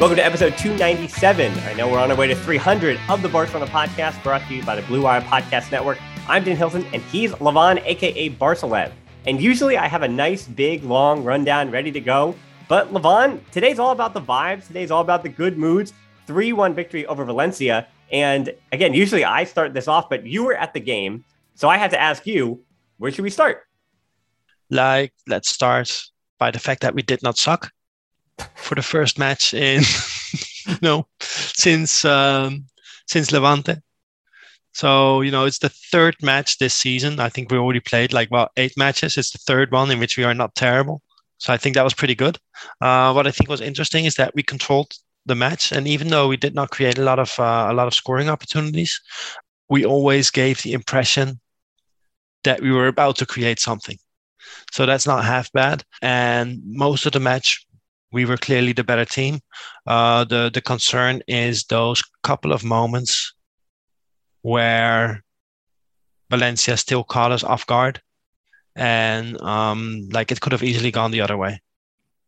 Welcome to episode 297. I know we're on our way to 300 of the Barcelona podcast brought to you by the Blue Wire Podcast Network. I'm Dan Hilton, and he's Levon, aka Barcelev. And usually I have a nice, big, long rundown ready to go. But Levon, today's all about the vibes. Today's all about the good moods. 3 1 victory over Valencia. And again, usually I start this off, but you were at the game. So I had to ask you, where should we start? Like, let's start by the fact that we did not suck for the first match in no since um, since Levante. So you know it's the third match this season. I think we already played like well eight matches. It's the third one in which we are not terrible. So I think that was pretty good. Uh, what I think was interesting is that we controlled the match, and even though we did not create a lot of uh, a lot of scoring opportunities, we always gave the impression that we were about to create something. So that's not half bad. And most of the match, we were clearly the better team. Uh, the the concern is those couple of moments where Valencia still caught us off guard, and um, like it could have easily gone the other way.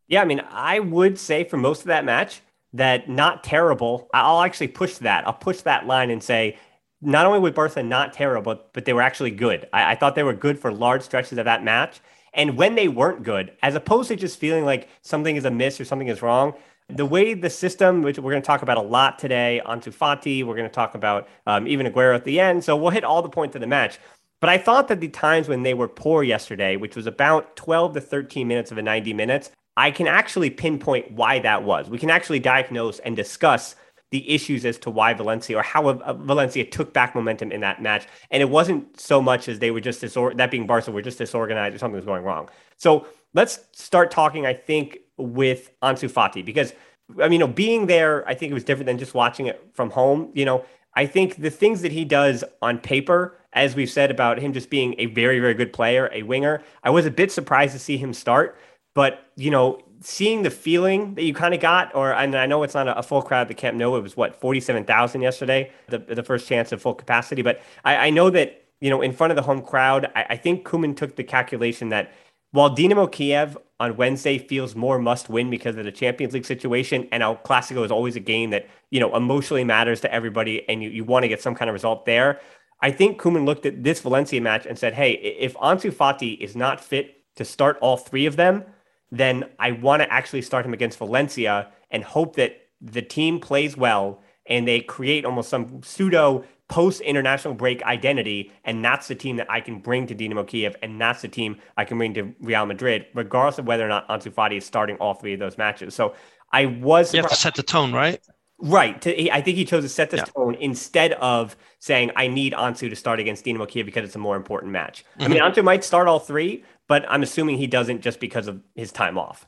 Yeah, I mean, I would say for most of that match that not terrible. I'll actually push that. I'll push that line and say not only was Barca not terrible, but they were actually good. I, I thought they were good for large stretches of that match. And when they weren't good, as opposed to just feeling like something is amiss or something is wrong, the way the system, which we're going to talk about a lot today, Ansu Fati, we're going to talk about um, even Aguero at the end. So we'll hit all the points of the match. But I thought that the times when they were poor yesterday, which was about 12 to 13 minutes of a 90 minutes, I can actually pinpoint why that was. We can actually diagnose and discuss the issues as to why Valencia or how uh, Valencia took back momentum in that match. And it wasn't so much as they were just disor- that being Barca were just disorganized or something was going wrong. So let's start talking, I think, with Ansu Fati because I mean, you know, being there, I think it was different than just watching it from home. You know, I think the things that he does on paper, as we've said about him just being a very, very good player, a winger, I was a bit surprised to see him start. But, you know, seeing the feeling that you kind of got, or and I know it's not a, full crowd at Camp Nou. It was what forty seven thousand yesterday, the the first chance of full capacity. But I, I know that you know in front of the home crowd, I, I think Koeman took the calculation that while Dinamo Kiev on Wednesday feels more must win because of the Champions League situation, and El Clasico is always a game that you know emotionally matters to everybody, and you, you want to get some kind of result there. I think Koeman looked at this Valencia match and said, "Hey, if Ansu Fati is not fit to start all three of them." Then I want to actually start him against Valencia and hope that the team plays well and they create almost some pseudo post international break identity. And that's the team that I can bring to Dinamo Kiev. And that's the team I can bring to Real Madrid, regardless of whether or not Ansu Fati is starting all three of those matches. So I was. You have to set the tone, right? Right. To, I think he chose to set the yeah. tone instead of saying, I need Ansu to start against Dinamo Kiev because it's a more important match. Mm-hmm. I mean, Ansu might start all three, but I'm assuming he doesn't just because of his time off.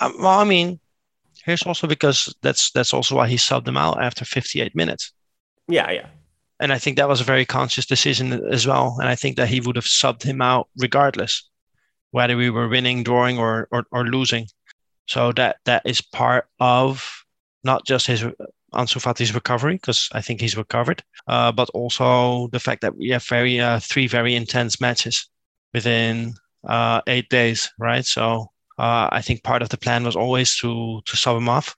Um, well, I mean, here's also because that's that's also why he subbed him out after 58 minutes. Yeah, yeah. And I think that was a very conscious decision as well. And I think that he would have subbed him out regardless, whether we were winning, drawing, or or, or losing. So that that is part of not just his Ansu Fati's recovery, because I think he's recovered, uh, but also the fact that we have very uh, three very intense matches within uh, eight days, right? So uh, I think part of the plan was always to to sub him off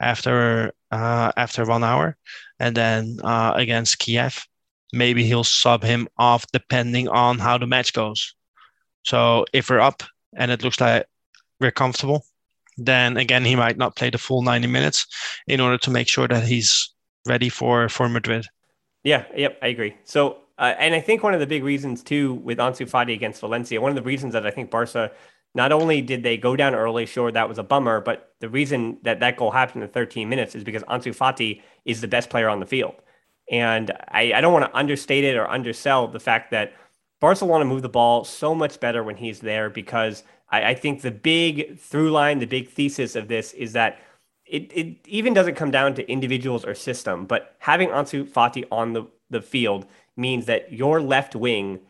after uh, after one hour, and then uh, against Kiev, maybe he'll sub him off depending on how the match goes. So if we're up and it looks like we're comfortable, then again he might not play the full 90 minutes in order to make sure that he's ready for for Madrid. Yeah, yep, I agree. So uh, and I think one of the big reasons too with Ansu Fati against Valencia, one of the reasons that I think Barca not only did they go down early, sure that was a bummer, but the reason that that goal happened in 13 minutes is because Ansu Fati is the best player on the field. And I, I don't want to understate it or undersell the fact that Barcelona move the ball so much better when he's there because I, I think the big through line, the big thesis of this is that it, it even doesn't come down to individuals or system, but having Ansu Fati on the, the field means that your left wing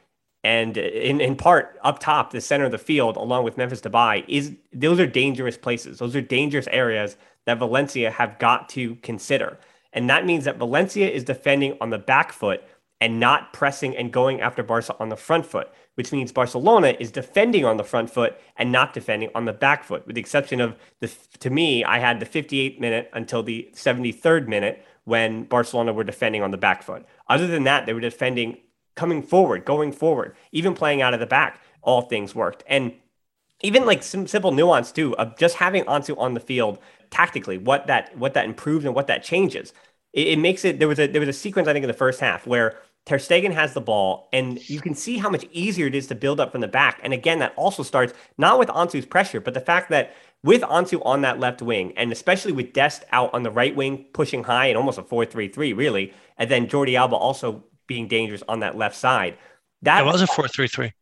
and in, in part up top, the center of the field, along with Memphis Depay, is those are dangerous places. Those are dangerous areas that Valencia have got to consider. And that means that Valencia is defending on the back foot and not pressing and going after Barca on the front foot, which means Barcelona is defending on the front foot and not defending on the back foot, with the exception of the, to me, I had the 58th minute until the 73rd minute when Barcelona were defending on the back foot. Other than that, they were defending coming forward, going forward, even playing out of the back. All things worked. And even like some simple nuance too of just having Ansu on the field tactically, what that what that improves and what that changes. It, it makes it there was a there was a sequence I think in the first half where Ter Stegen has the ball, and you can see how much easier it is to build up from the back. And again, that also starts not with Ansu's pressure, but the fact that with Ansu on that left wing, and especially with Dest out on the right wing, pushing high and almost a 4 3 3, really, and then Jordi Alba also being dangerous on that left side. That it was a 4 3 3.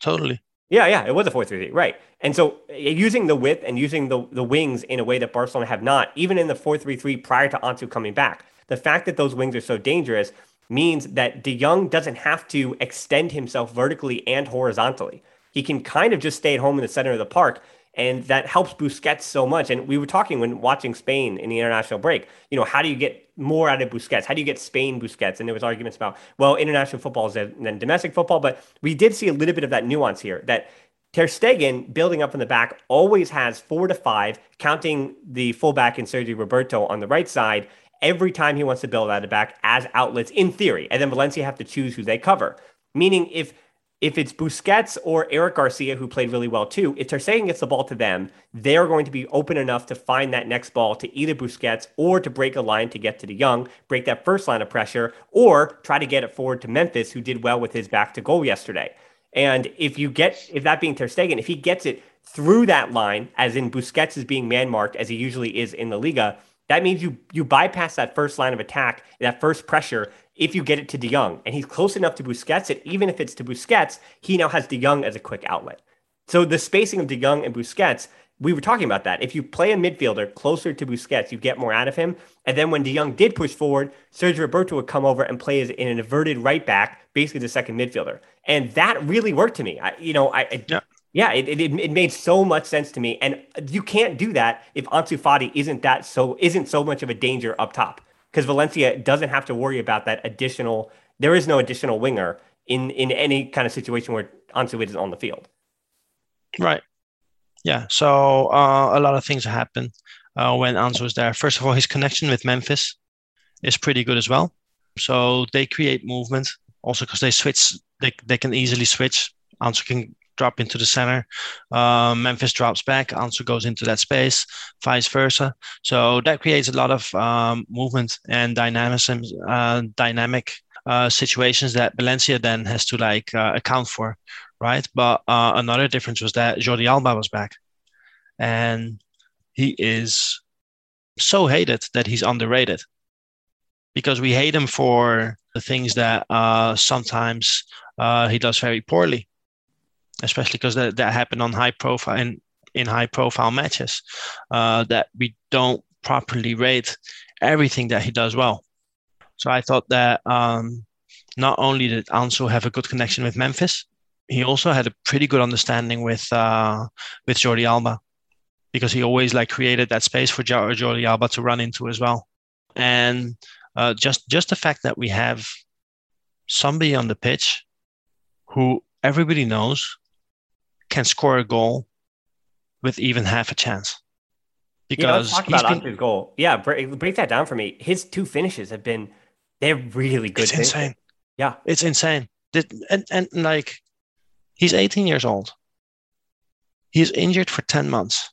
Totally. Yeah, yeah, it was a 4 3 3, right. And so uh, using the width and using the, the wings in a way that Barcelona have not, even in the 4 3 3 prior to Ansu coming back, the fact that those wings are so dangerous means that De Jong doesn't have to extend himself vertically and horizontally. He can kind of just stay at home in the center of the park. And that helps Busquets so much. And we were talking when watching Spain in the international break, you know, how do you get more out of Busquets? How do you get Spain Busquets? And there was arguments about, well, international football is than domestic football. But we did see a little bit of that nuance here that Ter Stegen, building up in the back, always has four to five, counting the fullback in Sergio Roberto on the right side, every time he wants to build out a back as outlets in theory. And then Valencia have to choose who they cover. Meaning if if it's Busquets or Eric Garcia, who played really well too, if Ter Stegen gets the ball to them, they're going to be open enough to find that next ball to either Busquets or to break a line to get to De Jong, break that first line of pressure, or try to get it forward to Memphis, who did well with his back to goal yesterday. And if you get, if that being Ter Stegen, if he gets it through that line, as in Busquets is being man marked, as he usually is in the Liga, that means you you bypass that first line of attack, that first pressure, if you get it to De Jong. And he's close enough to Busquets that even if it's to Busquets, he now has De Jong as a quick outlet. So the spacing of De Jong and Busquets, we were talking about that. If you play a midfielder closer to Busquets, you get more out of him. And then when De Jong did push forward, Sergio Roberto would come over and play as an inverted right back, basically the second midfielder. And that really worked to me. I, you know, I, I yeah yeah, it, it, it made so much sense to me, and you can't do that if Ansu Fati isn't that so isn't so much of a danger up top because Valencia doesn't have to worry about that additional. There is no additional winger in in any kind of situation where Ansu is on the field. Right. Yeah. So uh, a lot of things happen uh, when Ansu is there. First of all, his connection with Memphis is pretty good as well. So they create movement also because they switch. They they can easily switch. Ansu can drop into the center. Uh, Memphis drops back, Ansu goes into that space, vice versa. So that creates a lot of um, movement and dynamism, uh, dynamic uh, situations that Valencia then has to like uh, account for, right? But uh, another difference was that Jordi Alba was back, and he is so hated that he's underrated because we hate him for the things that uh, sometimes uh, he does very poorly, especially because that, that happened on high profile in, in high profile matches uh, that we don't properly rate everything that he does well. So I thought that um, not only did Ansu have a good connection with Memphis, he also had a pretty good understanding with uh, with Jordi Alba because he always like created that space for Jordi Alba to run into as well. And uh, just just the fact that we have somebody on the pitch who everybody knows can score a goal with even half a chance. Because yeah, let's talk about been, goal. Yeah, break, break, that down for me. His two finishes have been they're really good. It's finishes. insane. Yeah, it's insane. And and like he's 18 years old. He's injured for 10 months.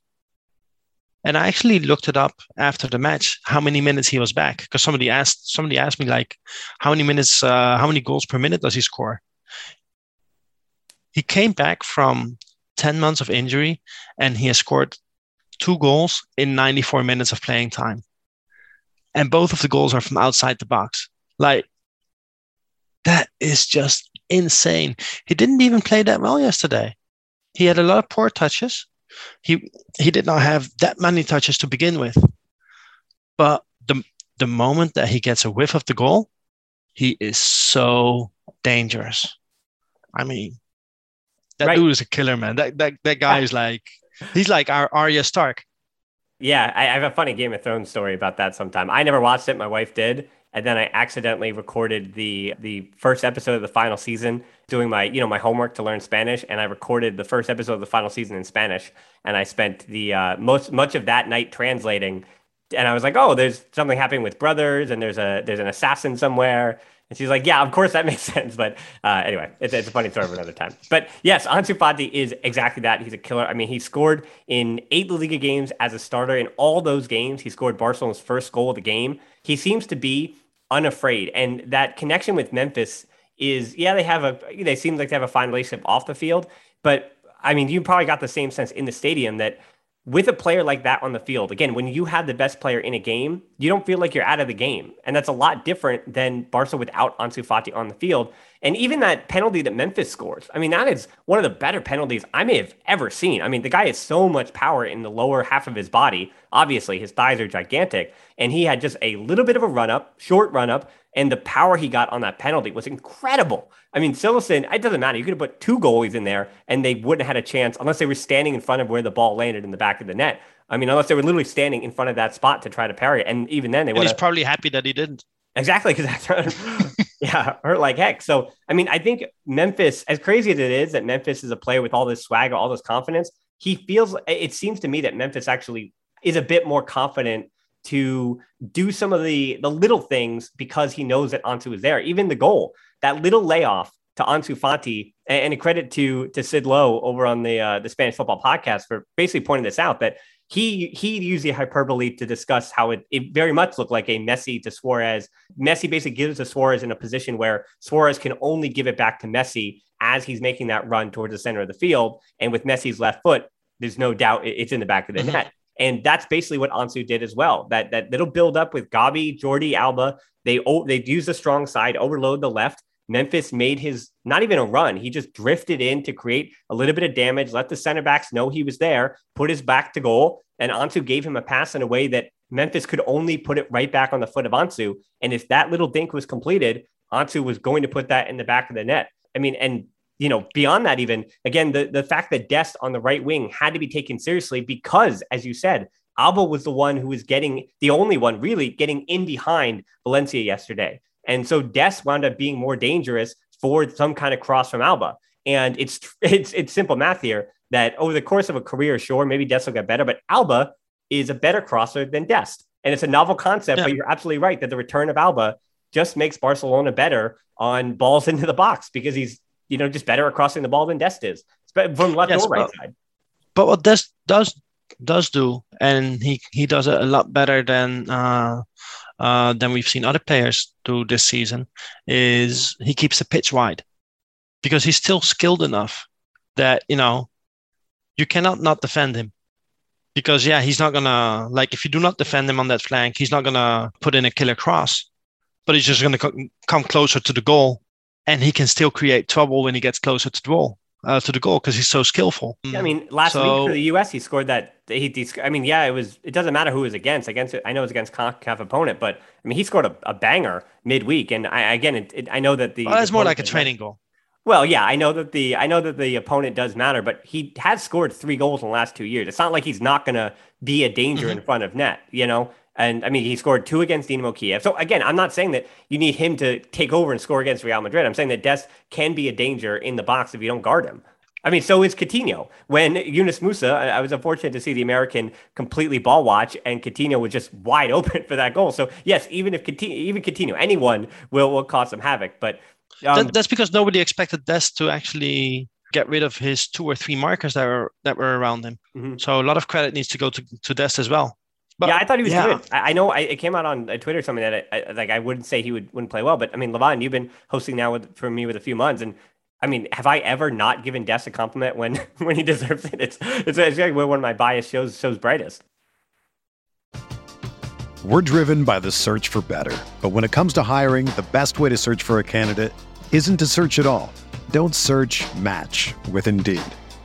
And I actually looked it up after the match how many minutes he was back because somebody asked somebody asked me like how many minutes uh, how many goals per minute does he score? He came back from 10 months of injury and he has scored two goals in 94 minutes of playing time. And both of the goals are from outside the box. Like that is just insane. He didn't even play that well yesterday. He had a lot of poor touches he he did not have that many touches to begin with. But the the moment that he gets a whiff of the goal, he is so dangerous. I mean, that right. dude is a killer, man. That that that guy is like he's like our Arya Stark. Yeah, I have a funny Game of Thrones story about that sometime. I never watched it, my wife did, and then I accidentally recorded the the first episode of the final season doing my you know my homework to learn Spanish, and I recorded the first episode of the final season in Spanish, and I spent the uh, most much of that night translating, and I was like, oh, there's something happening with brothers, and there's a there's an assassin somewhere. And she's like, yeah, of course that makes sense. But uh, anyway, it's, it's a funny story for another time. But yes, Ansu Fati is exactly that. He's a killer. I mean, he scored in eight La Liga games as a starter. In all those games, he scored Barcelona's first goal of the game. He seems to be unafraid. And that connection with Memphis is, yeah, they have a, they seem like they have a fine relationship off the field. But I mean, you probably got the same sense in the stadium that with a player like that on the field, again, when you have the best player in a game, you don't feel like you're out of the game. And that's a lot different than Barca without Ansu Fati on the field. And even that penalty that Memphis scores, I mean, that is one of the better penalties I may have ever seen. I mean, the guy has so much power in the lower half of his body. Obviously, his thighs are gigantic. And he had just a little bit of a run up, short run up, and the power he got on that penalty was incredible. I mean, Cillessen, it doesn't matter. You could have put two goalies in there and they wouldn't have had a chance unless they were standing in front of where the ball landed in the back of the net. I mean, unless they were literally standing in front of that spot to try to parry it. And even then, they would. He's probably happy that he didn't. Exactly, because that's yeah, hurt like heck. So, I mean, I think Memphis, as crazy as it is that Memphis is a player with all this swagger, all this confidence, he feels. It seems to me that Memphis actually is a bit more confident to do some of the the little things because he knows that Ansu is there. Even the goal, that little layoff to Ansu Fati, and, a credit to to Sid Lowe over on the uh, the Spanish Football Podcast for basically pointing this out that he he used the hyperbole to discuss how it, it very much looked like a Messi to Suarez. Messi basically gives to Suarez in a position where Suarez can only give it back to Messi as he's making that run towards the center of the field. And with Messi's left foot, there's no doubt it's in the back of the mm-hmm. net. And that's basically what Ansu did as well. That that little build up with Gavi, Jordi, Alba. They they use the strong side, overload the left. Memphis made his not even a run. He just drifted in to create a little bit of damage, let the center backs know he was there, put his back to goal, and Ansu gave him a pass in a way that Memphis could only put it right back on the foot of Ansu. And if that little dink was completed, Ansu was going to put that in the back of the net. I mean, and you know, beyond that, even again, the, the fact that Dest on the right wing had to be taken seriously because, as you said, Alba was the one who was getting the only one really getting in behind Valencia yesterday. And so Dest wound up being more dangerous for some kind of cross from Alba. And it's it's it's simple math here that over the course of a career, sure, maybe Dest will get better, but Alba is a better crosser than Dest. And it's a novel concept, yeah. but you're absolutely right that the return of Alba just makes Barcelona better on balls into the box because he's you know, just better at crossing the ball than Dest is. from left Yes, or right but- side. But what Dest does does do, and he he does it a lot better than uh, uh, than we've seen other players do this season, is he keeps the pitch wide because he's still skilled enough that you know you cannot not defend him because yeah he's not gonna like if you do not defend him on that flank he's not gonna put in a killer cross but he's just gonna co- come closer to the goal and he can still create trouble when he gets closer to the goal uh, to the goal because he's so skillful Yeah, I mean, last So- week for the U.S., he scored that. He, he, I mean, yeah, it was. It doesn't matter who was against. Against, I know it was against Concacaf opponent, but I mean, he scored a, a banger midweek. And I again, it, it, I know that the. well, that's the more like a training goal Well, yeah, I know that the I know that the opponent does matter, but he has scored three goals in the last two years. It's not like he's not going to be a danger in front of net, you know. And I mean, he scored two against Dinamo Kiev. So again, I'm not saying that you need him to take over and score against Real Madrid. I'm saying that Dest can be a danger in the box if you don't guard him. I mean, so is Coutinho. When Yunus Musah, I was unfortunate to see the American completely ball watch, and Coutinho was just wide open for that goal. So yes, even if Coutinho, even Coutinho, anyone will will cause some havoc. But um, that, that's because nobody expected Dest to actually get rid of his two or three markers that were that were around him. Mhm. So a lot of credit needs to go to, to Dest as well. But yeah, I thought he was yeah. good. I, I know I, it came out on uh, Twitter something that I, I, like I wouldn't say he would wouldn't play well, but I mean, Levon, you've been hosting now with for me with a few months, and I mean, have I ever not given Dest a compliment when when he deserves it? It's it's, it's like one of my bias shows shows brightest. We're driven by the search for better. But when it comes to hiring, the best way to search for a candidate isn't to search at all. Don't search match with Indeed.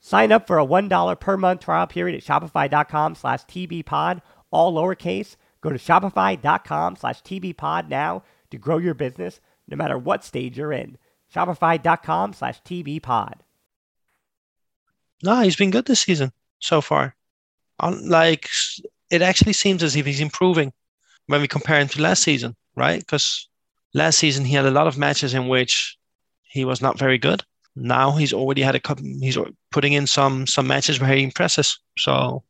Sign up for a $1 per month trial period at shopify.com slash tbpod, all lowercase. Go to shopify.com slash tbpod now to grow your business no matter what stage you're in. Shopify.com slash tbpod. No, he's been good this season so far. Um, like it actually seems as if he's improving when we compare him to last season, right? Because last season he had a lot of matches in which he was not very good. Now he's already had a couple. He's putting in some some matches where he impresses. So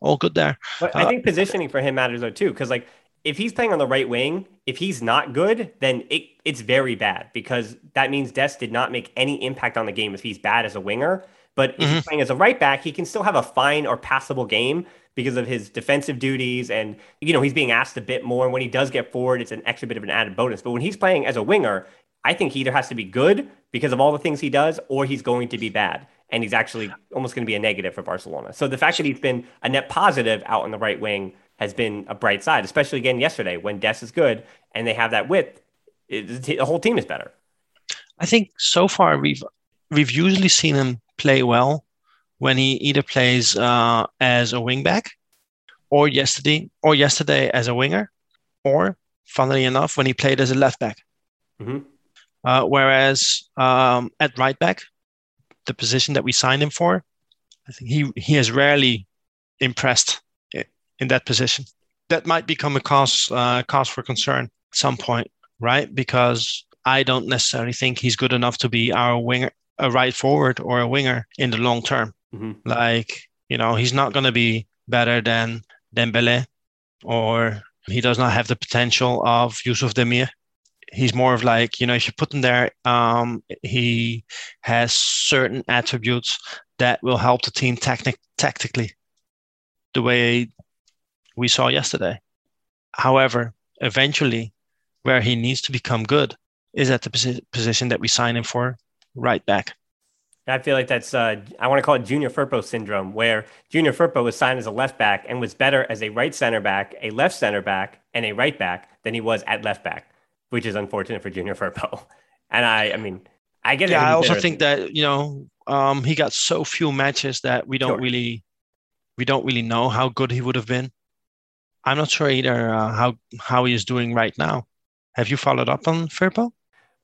all good there. But I uh, think positioning for him matters though too, because like if he's playing on the right wing, if he's not good, then it, it's very bad because that means Dest did not make any impact on the game if he's bad as a winger. But if mm-hmm. he's playing as a right back, he can still have a fine or passable game because of his defensive duties. And, you know, he's being asked a bit more. And when he does get forward, it's an extra bit of an added bonus. But when he's playing as a winger, I think he either has to be good because of all the things he does or he's going to be bad. And he's actually almost going to be a negative for Barcelona. So the fact that he's been a net positive out on the right wing has been a bright side, especially again yesterday when Dest is good and they have that width. It, the whole team is better. I think so far we've we've usually seen him play well when he either plays uh, as a wingback or yesterday or yesterday as a winger, or funnily enough when he played as a left back. Mm-hmm. Uh, whereas um, at right back, the position that we signed him for, I think he he has rarely impressed in that position. That might become a cause uh, cause for concern at some point, right? Because I don't necessarily think he's good enough to be our winger, a right forward or a winger in the long term. Mm-hmm. Like you know, he's not going to be better than Dembele, or he does not have the potential of Yusuf Demir. He's more of like you know, if you put him there, um, he has certain attributes that will help the team technic- tactically. The way we saw yesterday. However, eventually, where he needs to become good is at the posi- position that we sign him for, right back. I feel like that's uh, I want to call it Junior Firpo syndrome, where Junior Firpo was signed as a left back and was better as a right center back, a left center back, and a right back than he was at left back, which is unfortunate for Junior Firpo. And I, I mean, I get. It Yeah, I also think that you know um, he got so few matches that we don't sure. really, we don't really know how good he would have been. I'm not sure either uh, how how he is doing right now. Have you followed up on Firpo?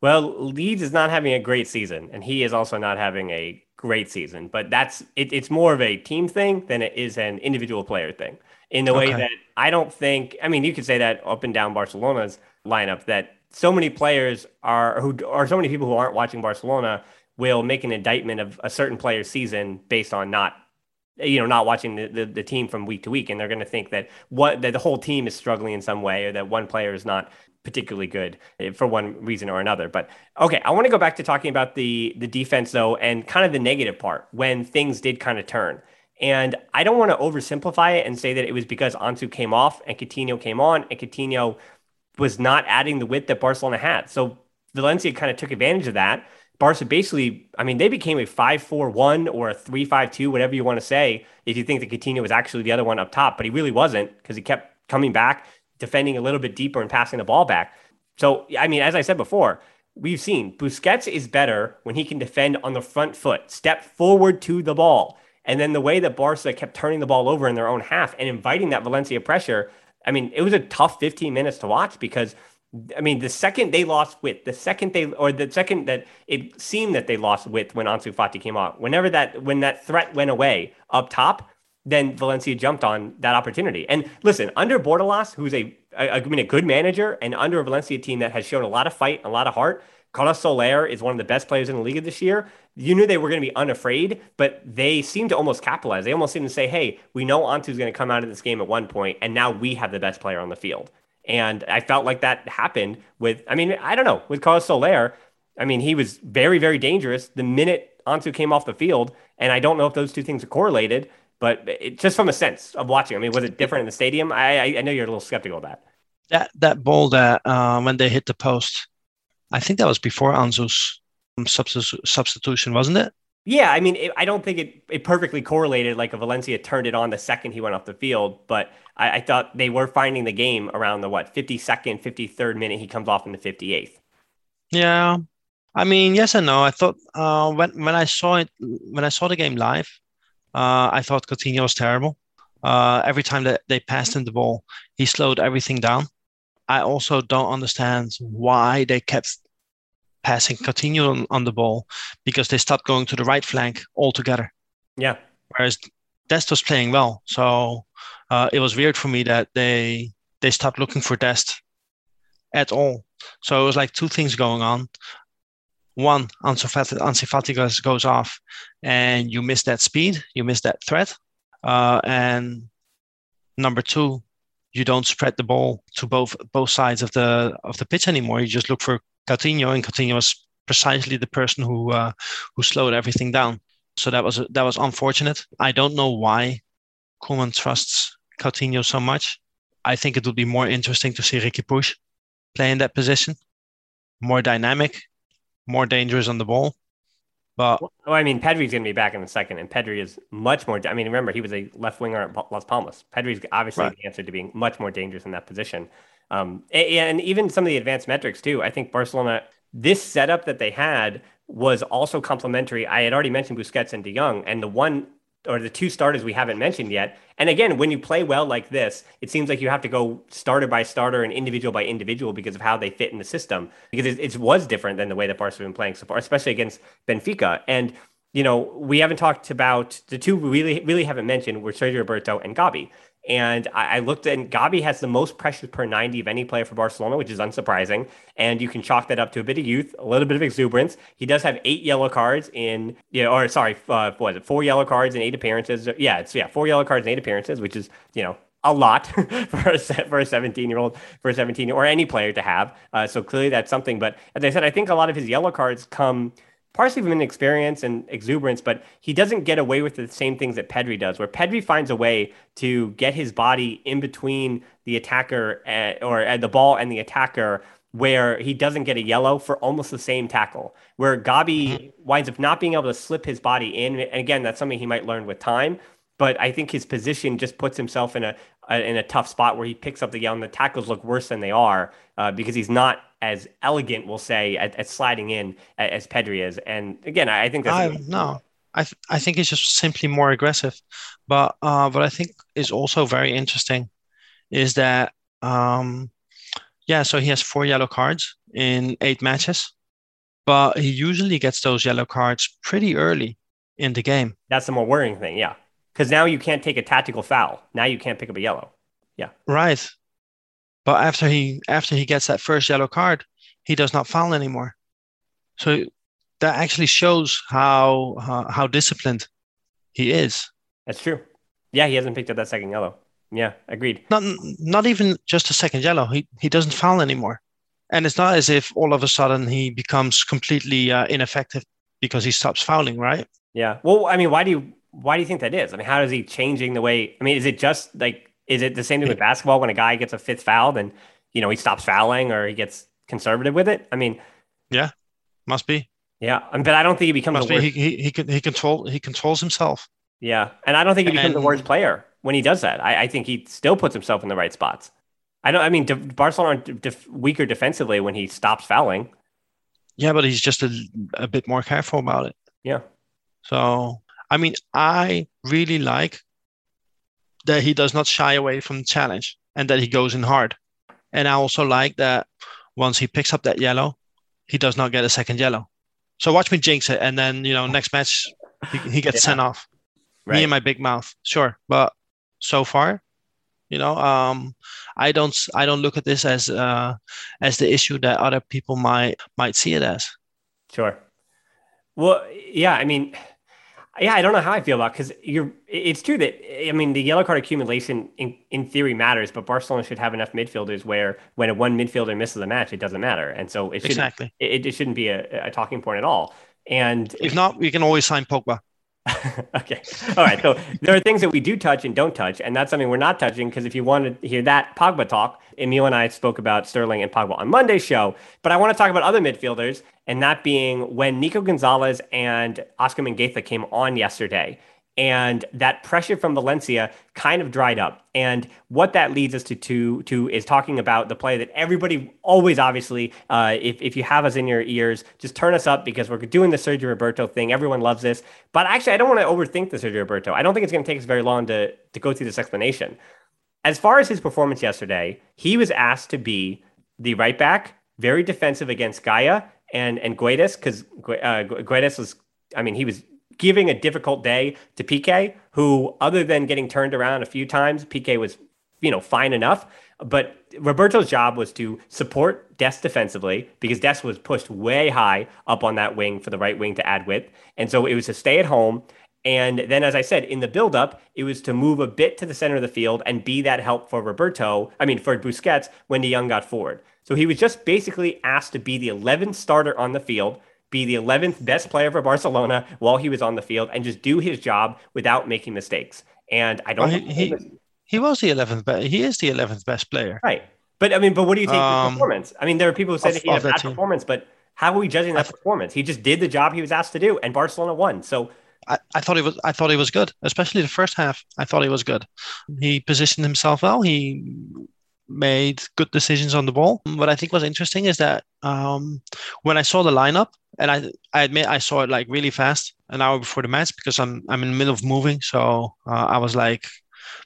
Well, Leeds is not having a great season, and he is also not having a great season. But that's it, it's more of a team thing than it is an individual player thing. In the way that I don't think, I mean, you could say that up and down Barcelona's lineup that so many players are who are so many people who aren't watching Barcelona will make an indictment of a certain player's season based on not you know not watching the, the, the, team from week to week. And they're going to think that what that the whole team is struggling in some way or that one player is not particularly good eh, for one reason or another. But okay i want to go back to talking about the the defense though and kind of the negative part when things did kind of turn. And i don't want to oversimplify it and say that it was because ansu came off and Coutinho came on and Coutinho was not adding the width that barcelona had so valencia kind of took advantage of that Barca basically, I mean, they became a 5 4 1 or a 3 5 2, whatever you want to say, if you think that Coutinho was actually the other one up top, but he really wasn't because he kept coming back, defending a little bit deeper and passing the ball back. So, I mean, as I said before, we've seen Busquets is better when he can defend on the front foot, step forward to the ball. And then the way that Barca kept turning the ball over in their own half and inviting that Valencia pressure, I mean, it was a tough 15 minutes to watch because I mean, the second they lost width, the second they, or the second that it seemed that they lost width when Ansu Fati came out, whenever that, when that threat went away up top, then Valencia jumped on that opportunity. And listen, under Bordalas, who's a, I mean, a good manager, and under a Valencia team that has shown a lot of fight, a lot of heart, Carlos Soler is one of the best players in the league this year. You knew they were going to be unafraid, but they seem to almost capitalize. They almost seem to say, hey, we know Ansu's going to come out of this game at one point, and now we have the best player on the field. And I felt like that happened with, I mean, I don't know, with Carlos Soler. I mean, he was very, very dangerous the minute Ansu came off the field. And I don't know if those two things are correlated, but it, just from a sense of watching, I mean, was it different in the stadium? I, I know you're a little skeptical of that. That, that ball that uh, when they hit the post, I think that was before Ansu's substitution, wasn't it? Yeah, I mean, it, I don't think it, it perfectly correlated like a Valencia turned it on the second he went off the field, but I, I thought they were finding the game around the what 52nd, 53rd minute. He comes off in the 58th. Yeah, I mean, yes and no. I thought uh, when when I saw it when I saw the game live, uh, I thought Coutinho was terrible. Uh, every time that they passed him the ball, he slowed everything down. I also don't understand why they kept passing Coutinho on, on the ball because they stopped going to the right flank altogether. Yeah. Whereas Dest was playing well. So uh, it was weird for me that they they stopped looking for Dest at all. So it was like two things going on. One, Ansu Fati goes, goes off, and you miss that speed, you miss that threat. Uh, and number two, you don't spread the ball to both both sides of the of the pitch anymore. You just look for Coutinho, and Coutinho was precisely the person who uh, who slowed everything down. So that was that was unfortunate. I don't know why Koeman trusts Coutinho so much. I think it would be more interesting to see Riqui Puig play in that position, more dynamic, more dangerous on the ball. But well, I mean, Pedri's going to be back in a second, and Pedri is much more. I mean, remember he was a left winger at Las Palmas. Pedri's obviously right. the answer to being much more dangerous in that position. Um, and even some of the advanced metrics too. I think Barcelona, this setup that they had was also complementary. I had already mentioned Busquets and De Jong, and the one or the two starters we haven't mentioned yet. And again, when you play well like this, it seems like you have to go starter by starter and individual by individual because of how they fit in the system. Because it, it was different than the way that Barca have been playing so far, especially against Benfica. And you know, we haven't talked about the two we really really haven't mentioned were Sergio Roberto and Gavi. And I, looked and Gavi has the most pressures per 90 of any player for Barcelona, which is unsurprising. And you can chalk that up to a bit of youth, a little bit of exuberance. He does have eight yellow cards in, yeah, or sorry, uh, what was it? Four yellow cards in eight appearances. Yeah, it's yeah, four yellow cards in eight appearances, which is, you know, a lot for a for a 17 year old for a 17 or any player to have. Uh, so clearly that's something. But as I said, I think a lot of his yellow cards come partially from inexperience and exuberance, but he doesn't get away with the same things that Pedri does, where Pedri finds a way to get his body in between the attacker at, or at the ball and the attacker where he doesn't get a yellow for almost the same tackle, where Gavi mm-hmm. winds up not being able to slip his body in. And again, that's something he might learn with time. But I think his position just puts himself in a, a in a tough spot where he picks up the yellow and the tackles look worse than they are uh, because he's not as elegant, we'll say, at, at sliding in as Pedri is. And again, I think that's I, no. I th- I think he's just simply more aggressive. But uh, what I think is also very interesting is that um, yeah, so he has four yellow cards in eight matches, but he usually gets those yellow cards pretty early in the game. That's the more worrying thing, yeah. Because now you can't take a tactical foul. Now you can't pick up a yellow. Yeah. Right. But after he after he gets that first yellow card, he does not foul anymore. So that actually shows how how, how disciplined he is. That's true. Yeah, he hasn't picked up that second yellow. Yeah, agreed. Not not even just a second yellow. He he doesn't foul anymore, and it's not as if all of a sudden he becomes completely uh, ineffective because he stops fouling, right? Yeah. Well, I mean, why do you why do you think that is? I mean, how is he changing the way? I mean, is it just like is it the same thing with basketball when a guy gets a fifth foul, then you know he stops fouling or he gets conservative with it? I mean, yeah, must be. Yeah, but I don't think he becomes must the worst. He, he, he, he control he controls himself. Yeah, and I don't think he becomes and, the worst player when he does that. I, I, think he still puts himself in the right spots. I don't. I mean, Barcelona are def- weaker defensively when he stops fouling. Yeah, but he's just a, a bit more careful about it. Yeah. So I mean, I really like that he does not shy away from the challenge and that he goes in hard. And I also like that once he picks up that yellow, he does not get a second yellow. So watch me jinx it, and then you know next match he, he gets yeah. sent off. Right. Me and my big mouth, sure. But so far, you know, um, I don't I don't look at this as uh, as the issue that other people might might see it as. Sure. Well, yeah, I mean, yeah, I don't know how I feel about because you're. It's true that I mean the yellow card accumulation in, in theory matters, but Barcelona should have enough midfielders where when a one midfielder misses a match, it doesn't matter, and so it shouldn't. Exactly. It, it shouldn't be a, a talking point at all. And if not, we can always sign Pogba. okay. All right. So there are things that we do touch and don't touch, and that's something we're not touching because if you want to hear that Pogba talk, Emil and I spoke about Sterling and Pogba on Monday's show. But I want to talk about other midfielders, and that being when Nico Gonzalez and Oscar Mingueza came on yesterday and that pressure from Valencia kind of dried up. And what that leads us to to, to is talking about the play that everybody always obviously, uh, if, if you have us in your ears, just turn us up because we're doing the Sergio Roberto thing. Everyone loves this. But actually, I don't want to overthink the Sergio Roberto. I don't think it's going to take us very long to, to go through this explanation. As far as his performance yesterday, he was asked to be the right back, very defensive against Gayà and, and Guedes, because uh, Guedes was, I mean, he was giving a difficult day to Piqué, who, other than getting turned around a few times, Piqué was, you know, fine enough. But Roberto's job was to support Dest defensively because Dest was pushed way high up on that wing for the right wing to add width. And so it was to stay at home. And then, as I said, in the buildup, it was to move a bit to the center of the field and be that help for Roberto, I mean, for Busquets when De Jong got forward. So he was just basically asked to be the 11th starter on the field, be the 11th best player for Barcelona while he was on the field, and just do his job without making mistakes. And I don't. Well, he, he, he was the 11th, but he is the 11th best player. Right. But I mean, but what do you think um, performance? I mean, there are people who said of, he had a bad performance, but how are we judging that performance? He just did the job he was asked to do, and Barcelona won. So I, I thought he was I thought he was good, especially the first half. I thought he was good. He positioned himself well. He made good decisions on the ball. What I think was interesting is that um, when I saw the lineup, and I I admit I saw it like really fast, an hour before the match because I'm I'm in the middle of moving, so uh, I was like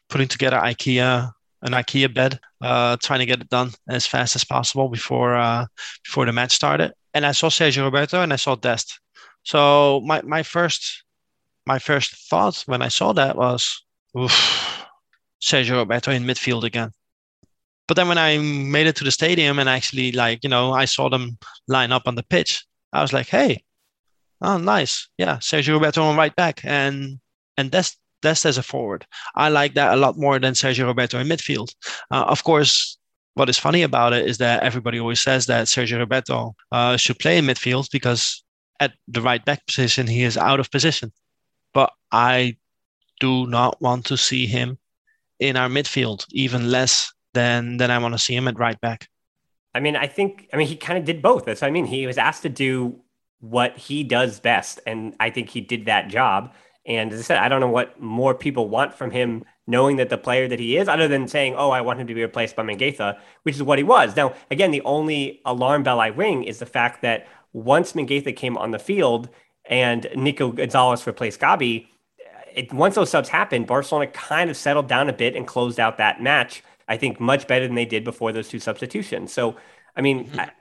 putting together IKEA an IKEA bed, uh, trying to get it done as fast as possible before uh, before the match started. And I saw Sergio Roberto and I saw Dest. So my, my first my first thought when I saw that was, Sergio Roberto in midfield again. But then when I made it to the stadium and actually like you know I saw them line up on the pitch, I was like, hey, oh nice, yeah, Sergio Roberto on right back and and that's that's as a forward. I like that a lot more than Sergio Roberto in midfield. Uh, of course, what is funny about it is that everybody always says that Sergio Roberto uh, should play in midfield because at the right back position he is out of position. But I do not want to see him in our midfield, even less than than I want to see him at right back. I mean, I think I mean he kind of did both. That's what I mean. He was asked to do what he does best, and I think he did that job. And as I said, I don't know what more people want from him, knowing that the player that he is, other than saying, "Oh, I want him to be replaced by Mingueza," which is what he was. Now, again, the only alarm bell I ring is the fact that once Mingueza came on the field and Nico Gonzalez replaced Gavi, it, once those subs happened, Barcelona kind of settled down a bit and closed out that match. I think much better than they did before those two substitutions. So, I mean, mm-hmm. I,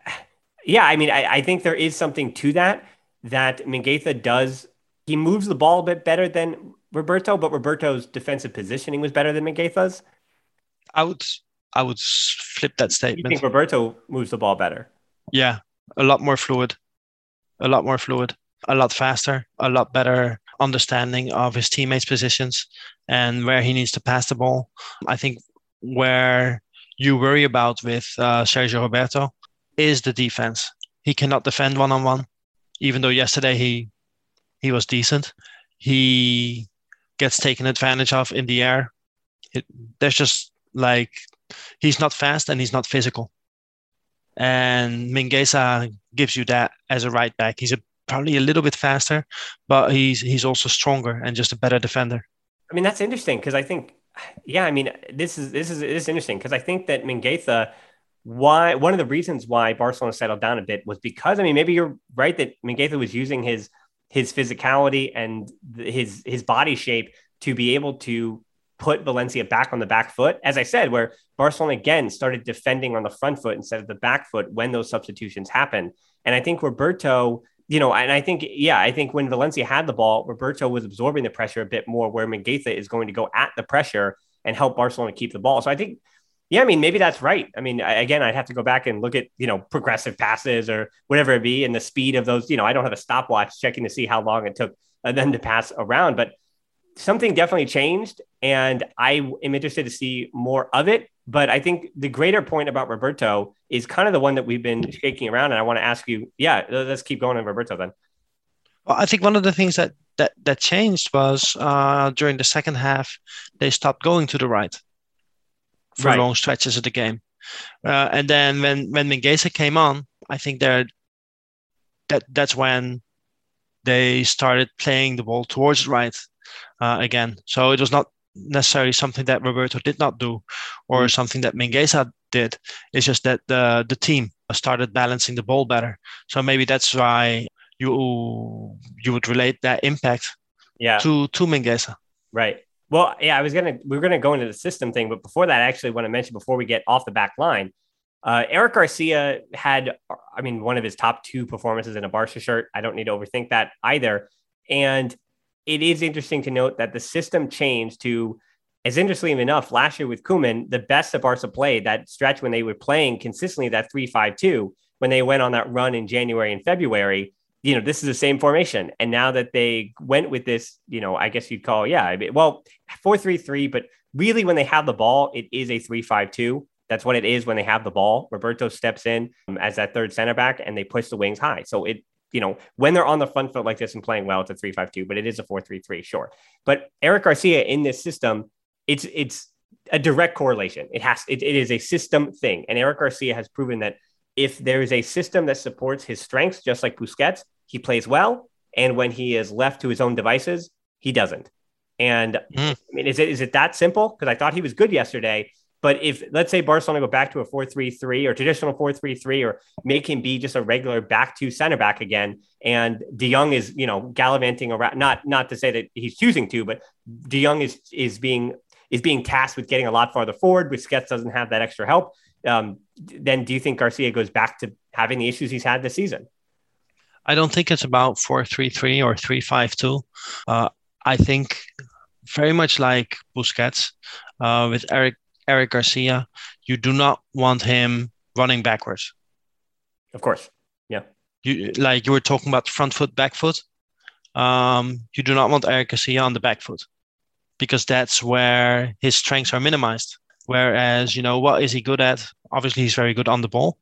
yeah, I mean, I, I think there is something to that. That Mingueza does he moves the ball a bit better than Roberto, but Roberto's defensive positioning was better than Mingueza's. I would I would flip that statement. You think Roberto moves the ball better? Yeah, a lot more fluid, a lot more fluid, a lot faster, a lot better understanding of his teammates' positions and where he needs to pass the ball. I think where you worry about with uh, Sergio Roberto is the defense. He cannot defend one on one, even though yesterday he he was decent. He gets taken advantage of in the air. It, there's just like he's not fast and he's not physical. And Mingueza gives you that as a right back. He's a, probably a little bit faster, but he's he's also stronger and just a better defender. I mean, that's interesting because I think, yeah, I mean, this is this is this is interesting because I think that Mingueza why one of the reasons why Barcelona settled down a bit was because I mean maybe you're right that Mingueza was using his his physicality and his his body shape to be able to put Valencia back on the back foot. As I said, where Barcelona again started defending on the front foot instead of the back foot when those substitutions happened. And I think Roberto, you know, and I think, yeah, I think when Valencia had the ball, Roberto was absorbing the pressure a bit more, where Mingueza is going to go at the pressure and help Barcelona keep the ball. So I think yeah, I mean, maybe that's right. I mean, again, I'd have to go back and look at, you know, progressive passes or whatever it be and the speed of those. You know, I don't have a stopwatch checking to see how long it took uh, them to pass around, but something definitely changed. And I am interested to see more of it. But I think the greater point about Roberto is kind of the one that we've been shaking around. And I want to ask you, yeah, let's keep going on Roberto then. Well, I think one of the things that that that changed was uh, during the second half, they stopped going to the right for right. long stretches of the game. Uh, and then when when Mingueza came on, I think that that that's when they started playing the ball towards right uh, again. So it was not necessarily something that Roberto did not do, or mm. something that Mingueza did. It's just that the the team started balancing the ball better. So maybe that's why you you would relate that impact yeah. to to Mingueza. Right. Well, yeah, I was gonna we are gonna go into the system thing, but before that, I actually want to mention before we get off the back line, uh, Eric Garcia had, I mean, one of his top two performances in a Barca shirt. I don't need to overthink that either. And it is interesting to note that the system changed to as interestingly enough, last year with Koeman, the best that Barca played that stretch when they were playing consistently that three-five-two when they went on that run in January and February. You know, this is the same formation, and now that they went with this, you know, I guess you'd call, yeah, well, four-three-three, but really when they have the ball, it is a three-five-two. That's what it is when they have the ball. Roberto steps in um, as that third center back, and they push the wings high. So it you know, when they're on the front foot like this and playing well, it's a three-five-two, but it is a four-three-three, sure. But Eric Garcia in this system it's it's a direct correlation. It has it, it is a system thing, and Eric Garcia has proven that if there is a system that supports his strengths, just like Busquets, he plays well, and when he is left to his own devices, he doesn't. And mm. I mean, is it is it that simple? Because I thought he was good yesterday. But if let's say Barcelona go back to a 4-3-3 or traditional 4-3-3 or make him be just a regular back to center back again, and De Jong is, you know, gallivanting around not not to say that he's choosing to, but De Jong is is being is being tasked with getting a lot farther forward. Busquets doesn't have that extra help. Um, then do you think Garcia goes back to having the issues he's had this season? I don't think it's about four three three or three five two. Uh, I think very much like Busquets uh, with Eric Eric Garcia, you do not want him running backwards. Of course, yeah. You like you were talking about front foot, back foot. Um, you do not want Eric Garcia on the back foot because that's where his strengths are minimized. Whereas, you know, what is he good at? Obviously, he's very good on the ball.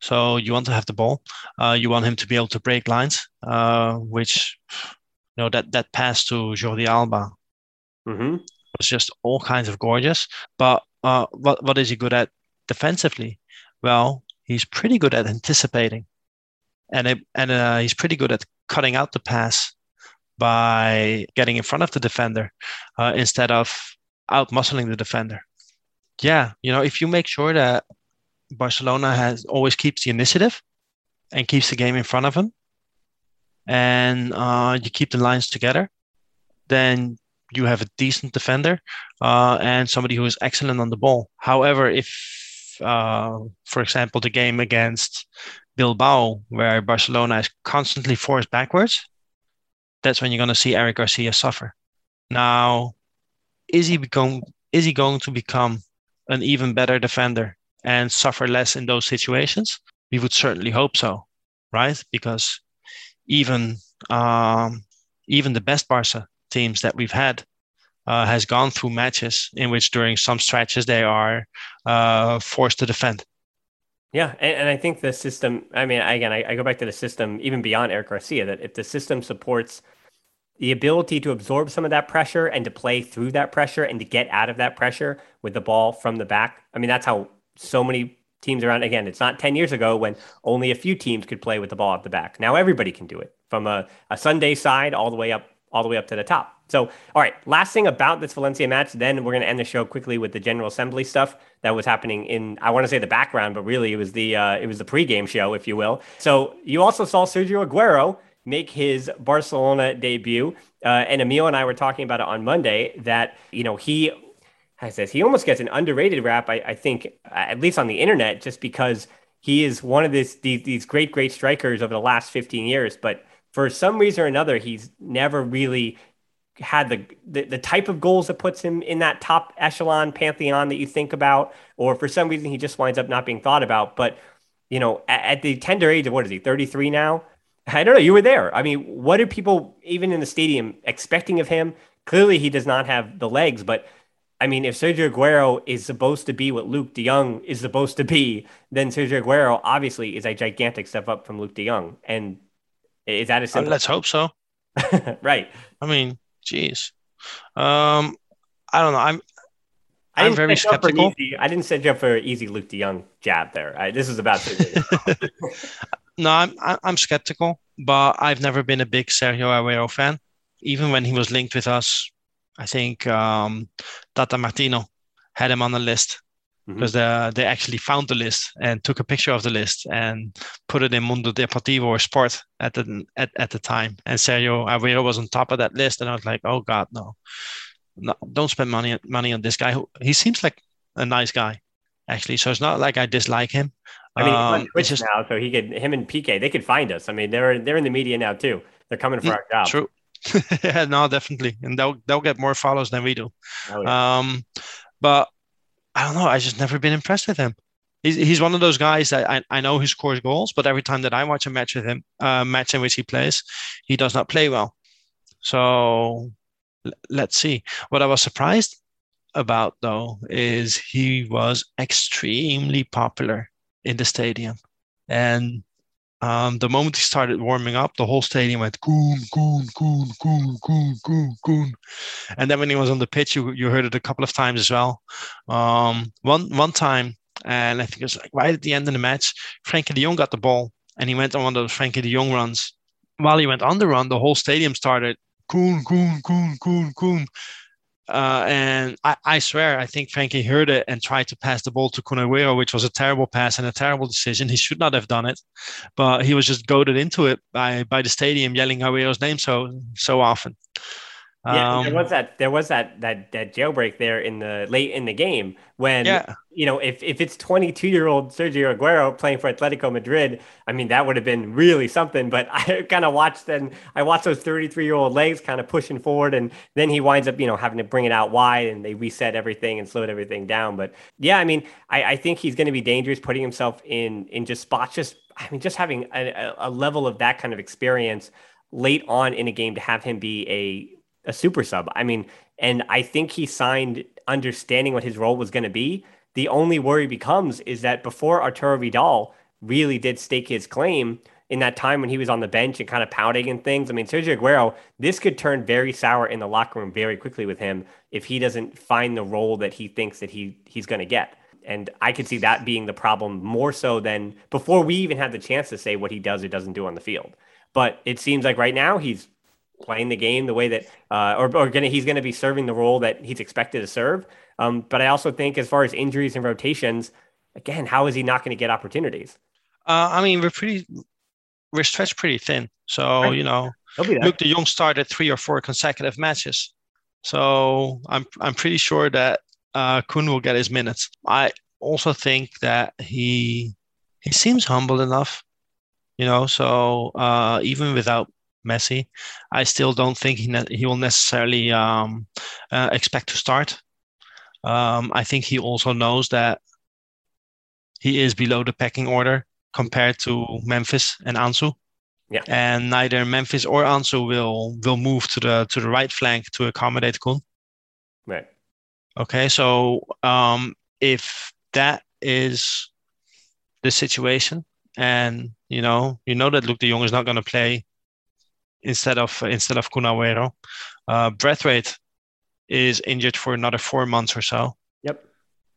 So you want to have the ball. Uh, you want him to be able to break lines, uh, which, you know, that, that pass to Jordi Alba mm-hmm. was just all kinds of gorgeous. But uh, what, what is he good at defensively? Well, he's pretty good at anticipating. And, it, and uh, he's pretty good at cutting out the pass by getting in front of the defender uh, instead of out muscling the defender. Yeah, you know, if you make sure that Barcelona has always keeps the initiative and keeps the game in front of them, and uh, you keep the lines together, then you have a decent defender uh, and somebody who is excellent on the ball. However, if, uh, for example, the game against Bilbao, where Barcelona is constantly forced backwards, that's when you're going to see Eric Garcia suffer. Now, is he become is he going to become an even better defender and suffer less in those situations? We would certainly hope so, right? Because even um, even the best Barca teams that we've had uh, has gone through matches in which during some stretches they are uh, forced to defend. Yeah, and, and, I think the system. I mean, again, I, I, go back to the system even beyond Eric Garcia. That if the system supports the ability to absorb some of that pressure and to play through that pressure and to get out of that pressure with the ball from the back. I mean, that's how so many teams around. Again, it's not ten years ago when only a few teams could play with the ball at the back. Now everybody can do it from a, a Sunday side all the way up all the way up to the top. So, all right, last thing about this Valencia match, then we're going to end the show quickly with the General Assembly stuff that was happening in I want to say the background, but really it was the uh, it was the pregame show, if you will. So you also saw Sergio Aguero make his Barcelona debut, uh, and Emil and I were talking about it on Monday that you know he. I says he almost gets an underrated rap, I, I think, at least on the internet, just because he is one of this, these, these great, great strikers over the last 15 years. But for some reason or another, he's never really had the, the, the type of goals that puts him in that top echelon pantheon that you think about, or for some reason he just winds up not being thought about. But you know, at, at the tender age of what is he, 33 now? I don't know. You were there. I mean, what are people even in the stadium expecting of him? Clearly, he does not have the legs, but I mean, if Sergio Aguero is supposed to be what Luuk De Jong is supposed to be, then Sergio Aguero obviously is a gigantic step up from Luuk De Jong. And is that a simple? let's hope so. right. I mean, Jeez. Um, I don't know. I'm I am very skeptical. Easy, I didn't set you up for an easy Luuk De Jong jab there. I, this is about. no, I'm I'm skeptical, but I've never been a big Sergio Aguero fan. Even when he was linked with us, I think um, Tata Martino had him on the list because mm-hmm. they, they actually found the list and took a picture of the list and put it in Mundo Deportivo or Sport at the at, at the time. And Sergio Aguero was on top of that list, and I was like, oh God, no, no don't spend money money on this guy. He seems like a nice guy, actually. So it's not like I dislike him. I mean, um, Twitch just, now, so he could him and Piqué they could find us. I mean, they're they're in the media now too. They're coming for mm, our job. True, yeah, no, definitely, and they'll they'll get more follows than we do. Oh, yeah. Um, but I don't know. I just never been impressed with him. He's, he's one of those guys that I, I know he scores goals, but every time that I watch a match with him, uh, match in which he plays, he does not play well. So l- let's see. What I was surprised about though is he was extremely popular in the stadium, and um, the moment he started warming up, the whole stadium went Kun, Kun, Kun, Kun, Kun, Kun, Kun. And then when he was on the pitch, you, you heard it a couple of times as well. Um, one one time, and I think it was like right at the end of the match, Frenkie de Jong got the ball and he went on one of those Frenkie de Jong runs. While he went on the run, the whole stadium started Kun, Kun, Kun, Kun, Kun. Uh, and I, I, swear, I think Frenkie heard it and tried to pass the ball to Kun Aguero, which was a terrible pass and a terrible decision. He should not have done it, but he was just goaded into it by by the stadium yelling Aguero's name so so often. Yeah, um, there was that there was that that that jailbreak there in the late in the game when yeah. you know if if it's 22 year old Sergio Aguero playing for Atletico Madrid, I mean that would have been really something. But I kind of watched and I watched those 33 year old legs kind of pushing forward, and then he winds up you know having to bring it out wide, and they reset everything and slowed everything down. But yeah, I mean I, I think he's going to be dangerous putting himself in in just spots. Just I mean just having a, a level of that kind of experience late on in a game to have him be a a super sub. I mean, and I think he signed understanding what his role was going to be. The only worry becomes is that before Arturo Vidal really did stake his claim in that time when he was on the bench and kind of pouting and things. I mean, Sergio Aguero, this could turn very sour in the locker room very quickly with him if he doesn't find the role that he thinks that he he's going to get. And I could see that being the problem more so than before we even had the chance to say what he does or doesn't do on the field. But it seems like right now he's playing the game the way that, uh, or, or gonna, he's going to be serving the role that he's expected to serve. Um, but I also think, as far as injuries and rotations, again, how is he not going to get opportunities? Uh, I mean, we're pretty, we're stretched pretty thin. So right. you know, Luuk de Jong started three or four consecutive matches. So I'm I'm pretty sure that uh, Kun will get his minutes. I also think that he he seems humble enough, you know. So uh, even without Messi. I still don't think he ne- he will necessarily um, uh, expect to start. Um, I think he also knows that he is below the pecking order compared to Memphis and Ansu. Yeah. And neither Memphis or Ansu will will move to the to the right flank to accommodate Kun. Right. Okay, so um, if that is the situation, and you know you know that Luuk De Jong is not going to play instead of instead of Kun Aguero. Uh, Braithwaite is injured for another four months or so. Yep.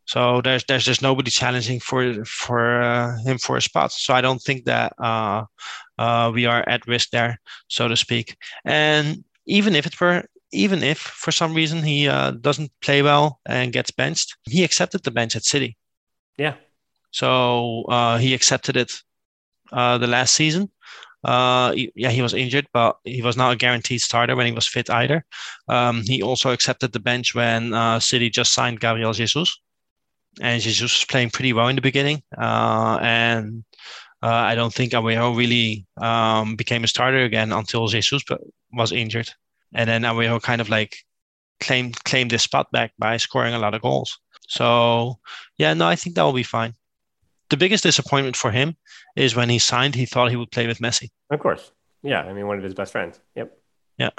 So there's there's just nobody challenging for for uh, him for a spot. So I don't think that uh, uh, we are at risk there, so to speak. And even if it were even if for some reason he uh, doesn't play well and gets benched, he accepted the bench at City. Yeah. So uh, he accepted it uh, the last season. Uh, yeah, he was injured, but he was not a guaranteed starter when he was fit either. Um, he also accepted the bench when uh, City just signed Gabriel Jesus, and Jesus was playing pretty well in the beginning. Uh, and uh, I don't think Aguero really um, became a starter again until Jesus was injured, and then Aguero kind of like claimed claimed this spot back by scoring a lot of goals. So yeah, no, I think that will be fine the biggest disappointment for him is when he signed, he thought he would play with Messi. Of course. Yeah. I mean, one of his best friends. Yep. Yeah.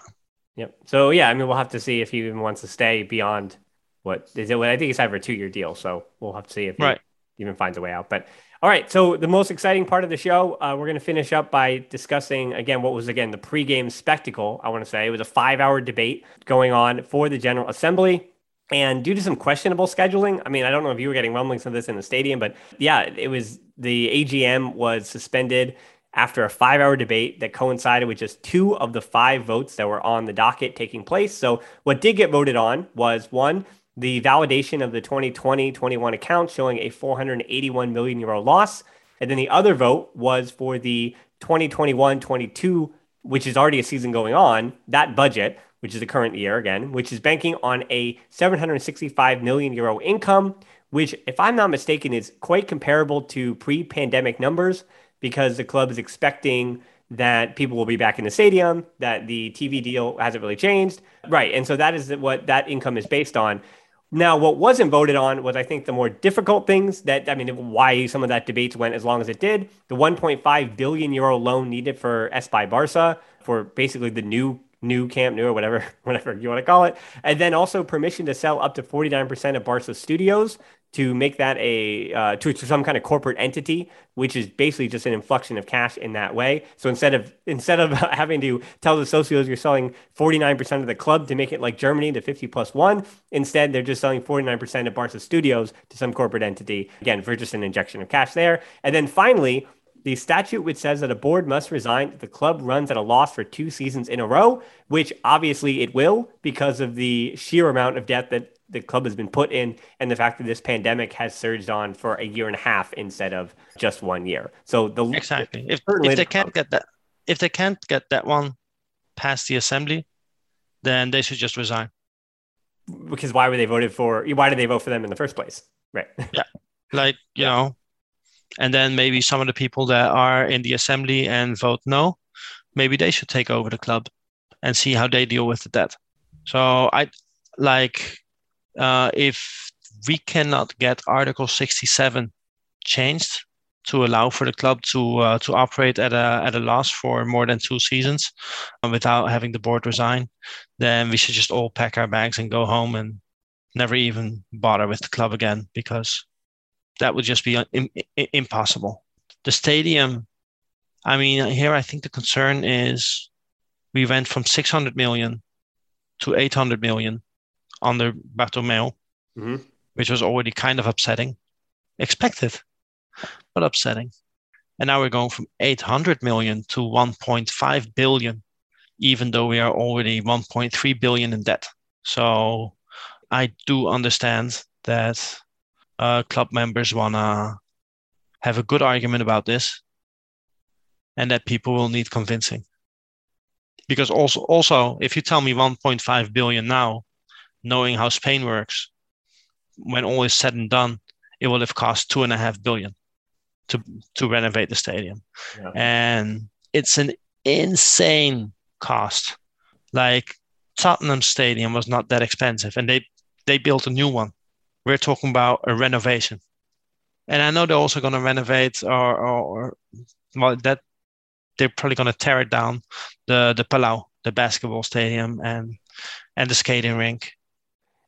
Yep. So, yeah, I mean, we'll have to see if he even wants to stay beyond what is it? I think he's signed for a two year deal. So we'll have to see if he right. even finds a way out. But all right. So, the most exciting part of the show, uh, we're going to finish up by discussing again what was, again, the pregame spectacle. I want to say it was a five hour debate going on for the General Assembly. And due to some questionable scheduling, I mean, I don't know if you were getting rumblings of this in the stadium, but yeah, it was the AGM was suspended after a five hour debate that coincided with just two of the five votes that were on the docket taking place. So, what did get voted on was one, the validation of the 2020 21 account showing a 481 million euro loss. And then the other vote was for the 2021 22, which is already a season going on, that budget which is the current year again, which is banking on a 765 million euro income, which, if I'm not mistaken, is quite comparable to pre pandemic numbers because the club is expecting that people will be back in the stadium, that the TV deal hasn't really changed. Right. And so that is what that income is based on. Now, what wasn't voted on was, I think, the more difficult things that, I mean, why some of that debates went as long as it did. The 1.5 billion euro loan needed for Espai Barca for basically the new new Camp Nou or whatever, whatever you want to call it. And then also permission to sell up to 49% of Barca studios to make that a uh, to, to some kind of corporate entity, which is basically just an inflection of cash in that way. So instead of instead of having to tell the socios you're selling 49% of the club to make it like Germany to 50 plus one, instead they're just selling 49% of Barca Studios to some corporate entity again for just an injection of cash there. And then finally, the statute which says that a board must resign if the club runs at a loss for two seasons in a row, which obviously it will because of the sheer amount of debt that the club has been put in and the fact that this pandemic has surged on for a year and a half instead of just one year. So the exactly if, if they can't get that if they can't get that one past the assembly, then they should just resign. Because why were they voted for? Why did they vote for them in the first place? Right. Yeah. Like you yeah. know, and then maybe some of the people that are in the assembly and vote no, maybe they should take over the club and see how they deal with the debt. So I like uh, if we cannot get Article 67 changed to allow for the club to uh, to operate at a at a loss for more than two seasons uh, without having the board resign, then we should just all pack our bags and go home and never even bother with the club again because that would just be impossible. The stadium, I mean, here I think the concern is we went from 600 million to 800 million under Bartomeu, mm-hmm. which was already kind of upsetting, expected, but upsetting. And now we're going from 800 million to 1.5 billion, even though we are already 1.3 billion in debt. So I do understand that uh, club members want to have a good argument about this and that people will need convincing. Because also also if you tell me 1.5 billion now knowing how spain works when all is said and done it will have cost two and a half billion to to renovate the stadium. Yeah. and it's an insane cost. Like tottenham stadium was not that expensive and they they built a new one we're talking about a renovation. And I know they're also going to renovate or, or, or well, that they're probably going to tear it down, the the Palau, the basketball stadium, and and the skating rink.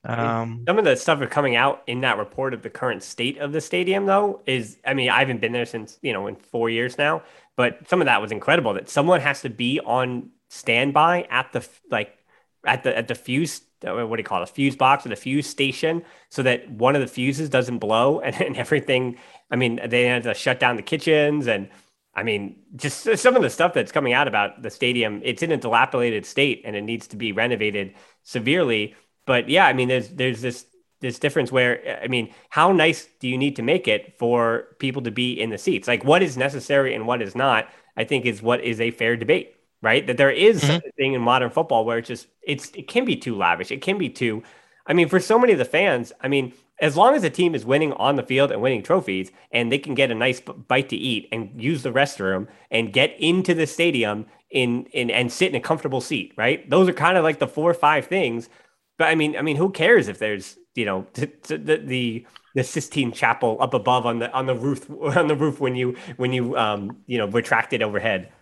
Um, Some of the stuff are coming out in that report of the current state of the stadium, though, is I mean, I haven't been there since you know in four years now, but some of that was incredible. That someone has to be on standby at the like at the at the fuse what do you call it, a fuse box or a fuse station so that one of the fuses doesn't blow and, and everything. I mean, they had to shut down the kitchens and I mean, just some of the stuff that's coming out about the stadium, it's in a dilapidated state and it needs to be renovated severely. But yeah, I mean, there's there's this this difference where I mean, how nice do you need to make it for people to be in the seats? Like what is necessary and what is not, I think is what is a fair debate right? That there is mm-hmm. a thing in modern football where it's just it's it can be too lavish. It can be too I mean, for so many of the fans, I mean, as long as the team is winning on the field and winning trophies and they can get a nice bite to eat and use the restroom and get into the stadium in in and sit in a comfortable seat, right? Those are kind of like the four or five things. But I mean, I mean, who cares if there's, you know, t- t- the, the the Sistine Chapel up above on the on the roof on the roof when you when you um you know retract it overhead.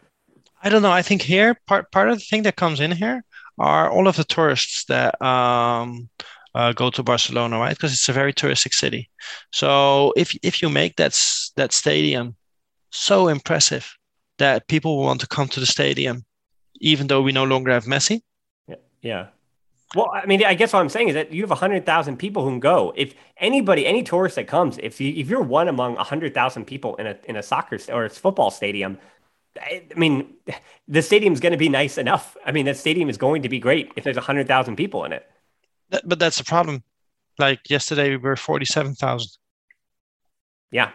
I don't know. I think here part part of the thing that comes in here are all of the tourists that um, uh, go to Barcelona, right? Because it's a very touristic city. So if if you make that that stadium so impressive that people want to come to the stadium, even though we no longer have Messi. Yeah. yeah. Well, I mean, I guess what I'm saying is that you have 100,000 people who can go. If anybody, any tourist that comes, if you if you're one among 100,000 people in a in a soccer or a football stadium, I mean, the stadium's going to be nice enough. I mean, that stadium is going to be great if there's 100,000 people in it. But that's the problem. Like yesterday, we were 47,000. Yeah.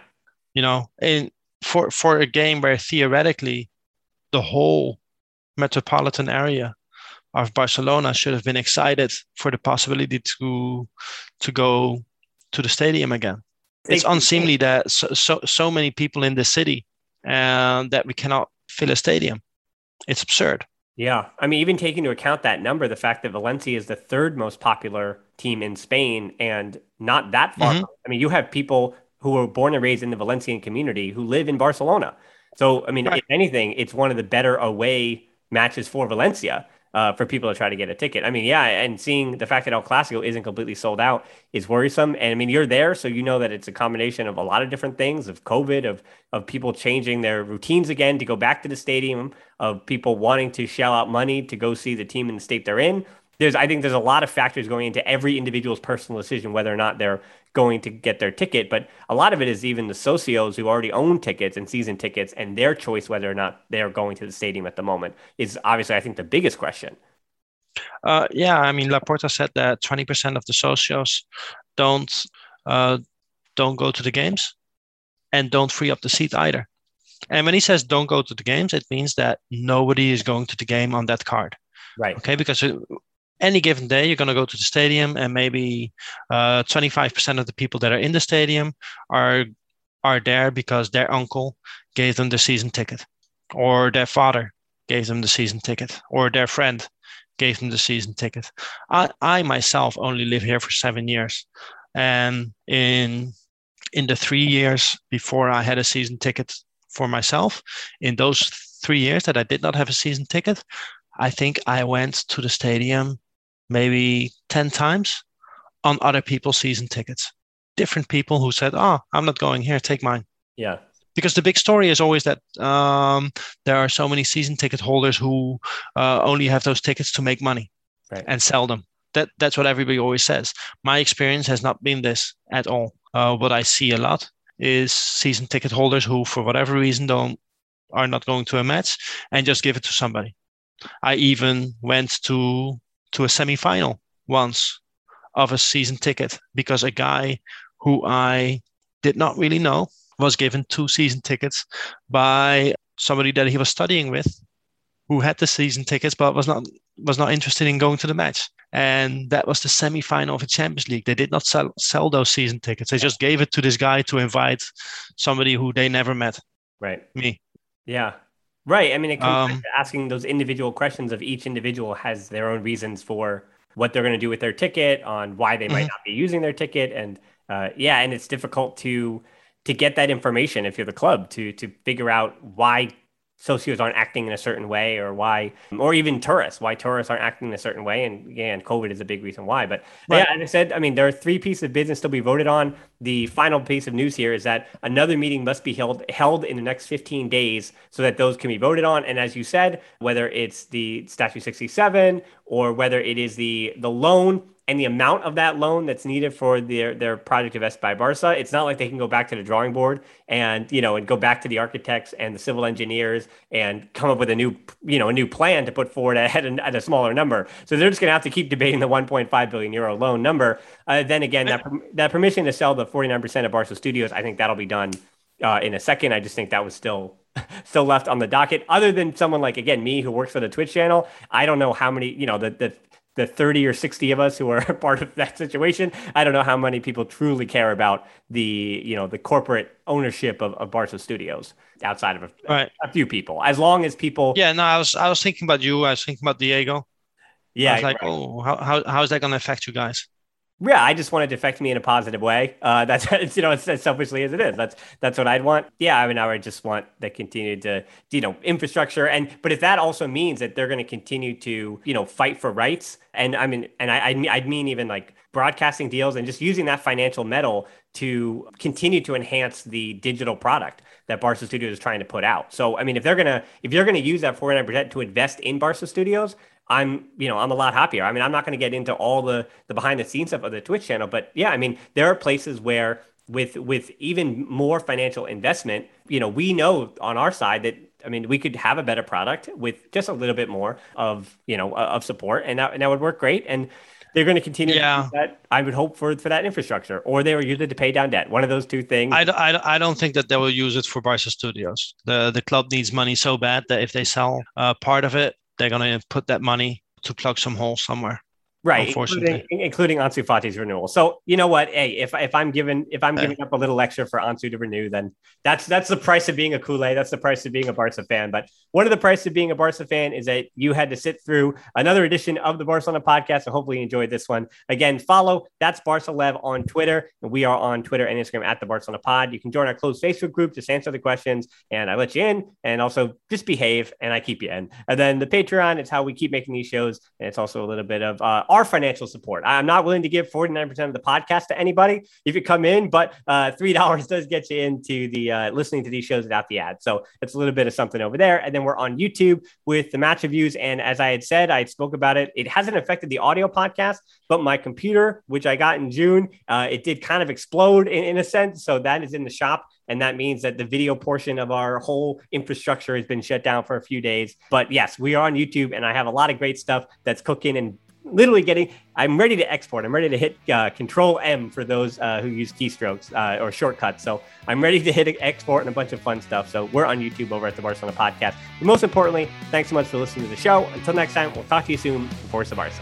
You know, and for, for a game where theoretically the whole metropolitan area of Barcelona should have been excited for the possibility to to go to the stadium again. It's unseemly that so, so, so many people in the city and that we cannot fill a stadium. it's absurd. Yeah. I mean, even taking into account that number, the fact that Valencia is the third most popular team in Spain and not that far. Mhm. I mean, you have people who were born and raised in the Valencian community who live in Barcelona. So, I mean, Right. if anything, it's one of the better away matches for Valencia uh, for people to try to get a ticket. I mean, yeah, and seeing the fact that El Clasico isn't completely sold out is worrisome. And I mean, you're there, so you know that it's a combination of a lot of different things of COVID, of of people changing their routines again to go back to the stadium, of people wanting to shell out money to go see the team in the state they're in. There's, I think, there's a lot of factors going into every individual's personal decision whether or not they're going to get their ticket. But a lot of it is even the socios who already own tickets and season tickets and their choice whether or not they're going to the stadium at the moment is obviously, I think, the biggest question. Uh, yeah, I mean, Laporta said that 20% of the socios don't uh, don't go to the games and don't free up the seat either. And when he says don't go to the games, it means that nobody is going to the game on that card. Right. Okay, because uh, any given day you're going to go to the stadium, and maybe uh, 25% of the people that are in the stadium are are there because their uncle gave them the season ticket, or their father gave them the season ticket, or their friend gave them the season ticket. I, I myself only live here for seven years, and in in the three years before I had a season ticket for myself, in those three years that I did not have a season ticket, I think I went to the stadium maybe 10 times on other people's season tickets. Different people who said, Oh, I'm not going here, take mine. Yeah. Because the big story is always that um, there are so many season ticket holders who uh, only have those tickets to make money Right. and sell them. That, that's what everybody always says. My experience has not been this at all. Uh, what I see a lot is season ticket holders who, for whatever reason, don't are not going to a match and just give it to somebody. I even went to to a semi-final once of a season ticket because a guy who I did not really know was given two season tickets by somebody that he was studying with who had the season tickets but was not was not interested in going to the match. And that was the semi-final of the champions league. They did not sell, sell those season tickets. They just gave it to this guy to invite somebody who they never met. Right. me. Yeah. Right. I mean, it comes Um, to asking those individual questions of each individual has their own reasons for what they're going to do with their ticket, on why they might Mhm. not be using their ticket, and uh, yeah, and it's difficult to to get that information if you're the club to to figure out why socios aren't acting in a certain way or why or even tourists why tourists aren't acting in a certain way. And again covid is a big reason why but Right. yeah as i said i mean there are three pieces of business to be voted on. The final piece of news here is that another meeting must be held held in the next 15 days so that those can be voted on. And as you said whether it's the statute 67 or whether it is the the loan and the amount of that loan that's needed for their their project Espai Barca, it's not like they can go back to the drawing board and you know and go back to the architects and the civil engineers and come up with a new you know a new plan to put forward at, at a smaller number. So they're just going to have to keep debating the 1.5 billion euro loan number. Uh, then again, that that permission to sell the 49% of Barca Studios, I think that'll be done uh, in a second. I just think that was still still left on the docket. Other than someone like again me who works for the Twitch channel, I don't know how many you know the the the 30 or 60 of us who are part of that situation. I don't know how many people truly care about the you know the corporate ownership of, of Barca Studios outside of a, Right. a few people. As long as people, Yeah, no, I was I was thinking about you. I was thinking about Diego. yeah, I was like, right. oh, how, how how is that going to affect you guys? Yeah, I just want it to affect me in a positive way. Uh, that's it's, you know, it's as selfishly as it is. That's that's what I'd want. Yeah, I mean, I would just want the continued to you know infrastructure and but if that also means that they're going to continue to you know fight for rights and I mean and I I'd mean- I'd mean even like broadcasting deals and just using that financial metal to continue to enhance the digital product that Barca Studios is trying to put out. So I mean, if they're gonna if you're gonna use that 49% to invest in Barca Studios, I'm, you know, I'm a lot happier. I mean, I'm not going to get into all the the behind the scenes stuff of the Twitch channel, but yeah, I mean, there are places where with with even more financial investment, you know, we know on our side that I mean, we could have a better product with just a little bit more of, you know, of support and that, and that would work great and they're going to continue Yeah. to use that. I would hope for for that infrastructure, or they will use it to pay down debt. One of those two things. I, I, I don't think that they will use it for Barca Studios. The the club needs money so bad that if they sell uh, part of it, they're gonna put that money to plug some holes somewhere. Right? Unfortunately. Including, including Ansu Fati's renewal. So you know what? Hey, if if I'm giving if I'm Yeah. giving up a little extra for Ansu to renew, then that's that's the price of being a culé. That's the price of being a Barca fan. But one of the price of being a Barca fan is that you had to sit through another edition of the Barcelona podcast. And hopefully you enjoyed this one. Again, follow that's Barca Lev on Twitter, and we are on Twitter and Instagram at the Barcelona Pod. You can join our closed Facebook group, just answer the questions, and I let you in, and also just behave, and I keep you in. And then the Patreon, it's how we keep making these shows, and it's also a little bit of uh, our financial support. I'm not willing to give 49% of the podcast to anybody if you come in, but uh, $3 does get you into the uh, listening to these shows without the ad. So it's a little bit of something over there. And then we're on YouTube with the match reviews. And as I had said, I spoke about it. It hasn't affected the audio podcast, but my computer, which I got in June, uh, it did kind of explode in, in a sense. So that is in the shop. And that means that the video portion of our whole infrastructure has been shut down for a few days. But yes, we are on YouTube and I have a lot of great stuff that's cooking and literally getting i'm ready to export. I'm ready to hit uh, control m for those uh, who use keystrokes uh, or shortcuts. So i'm ready to hit export and a bunch of fun stuff. So we're on youtube over at the barcelona podcast. But most importantly thanks so much for listening to the show. Until next time we'll talk to you soon. Forza Barça.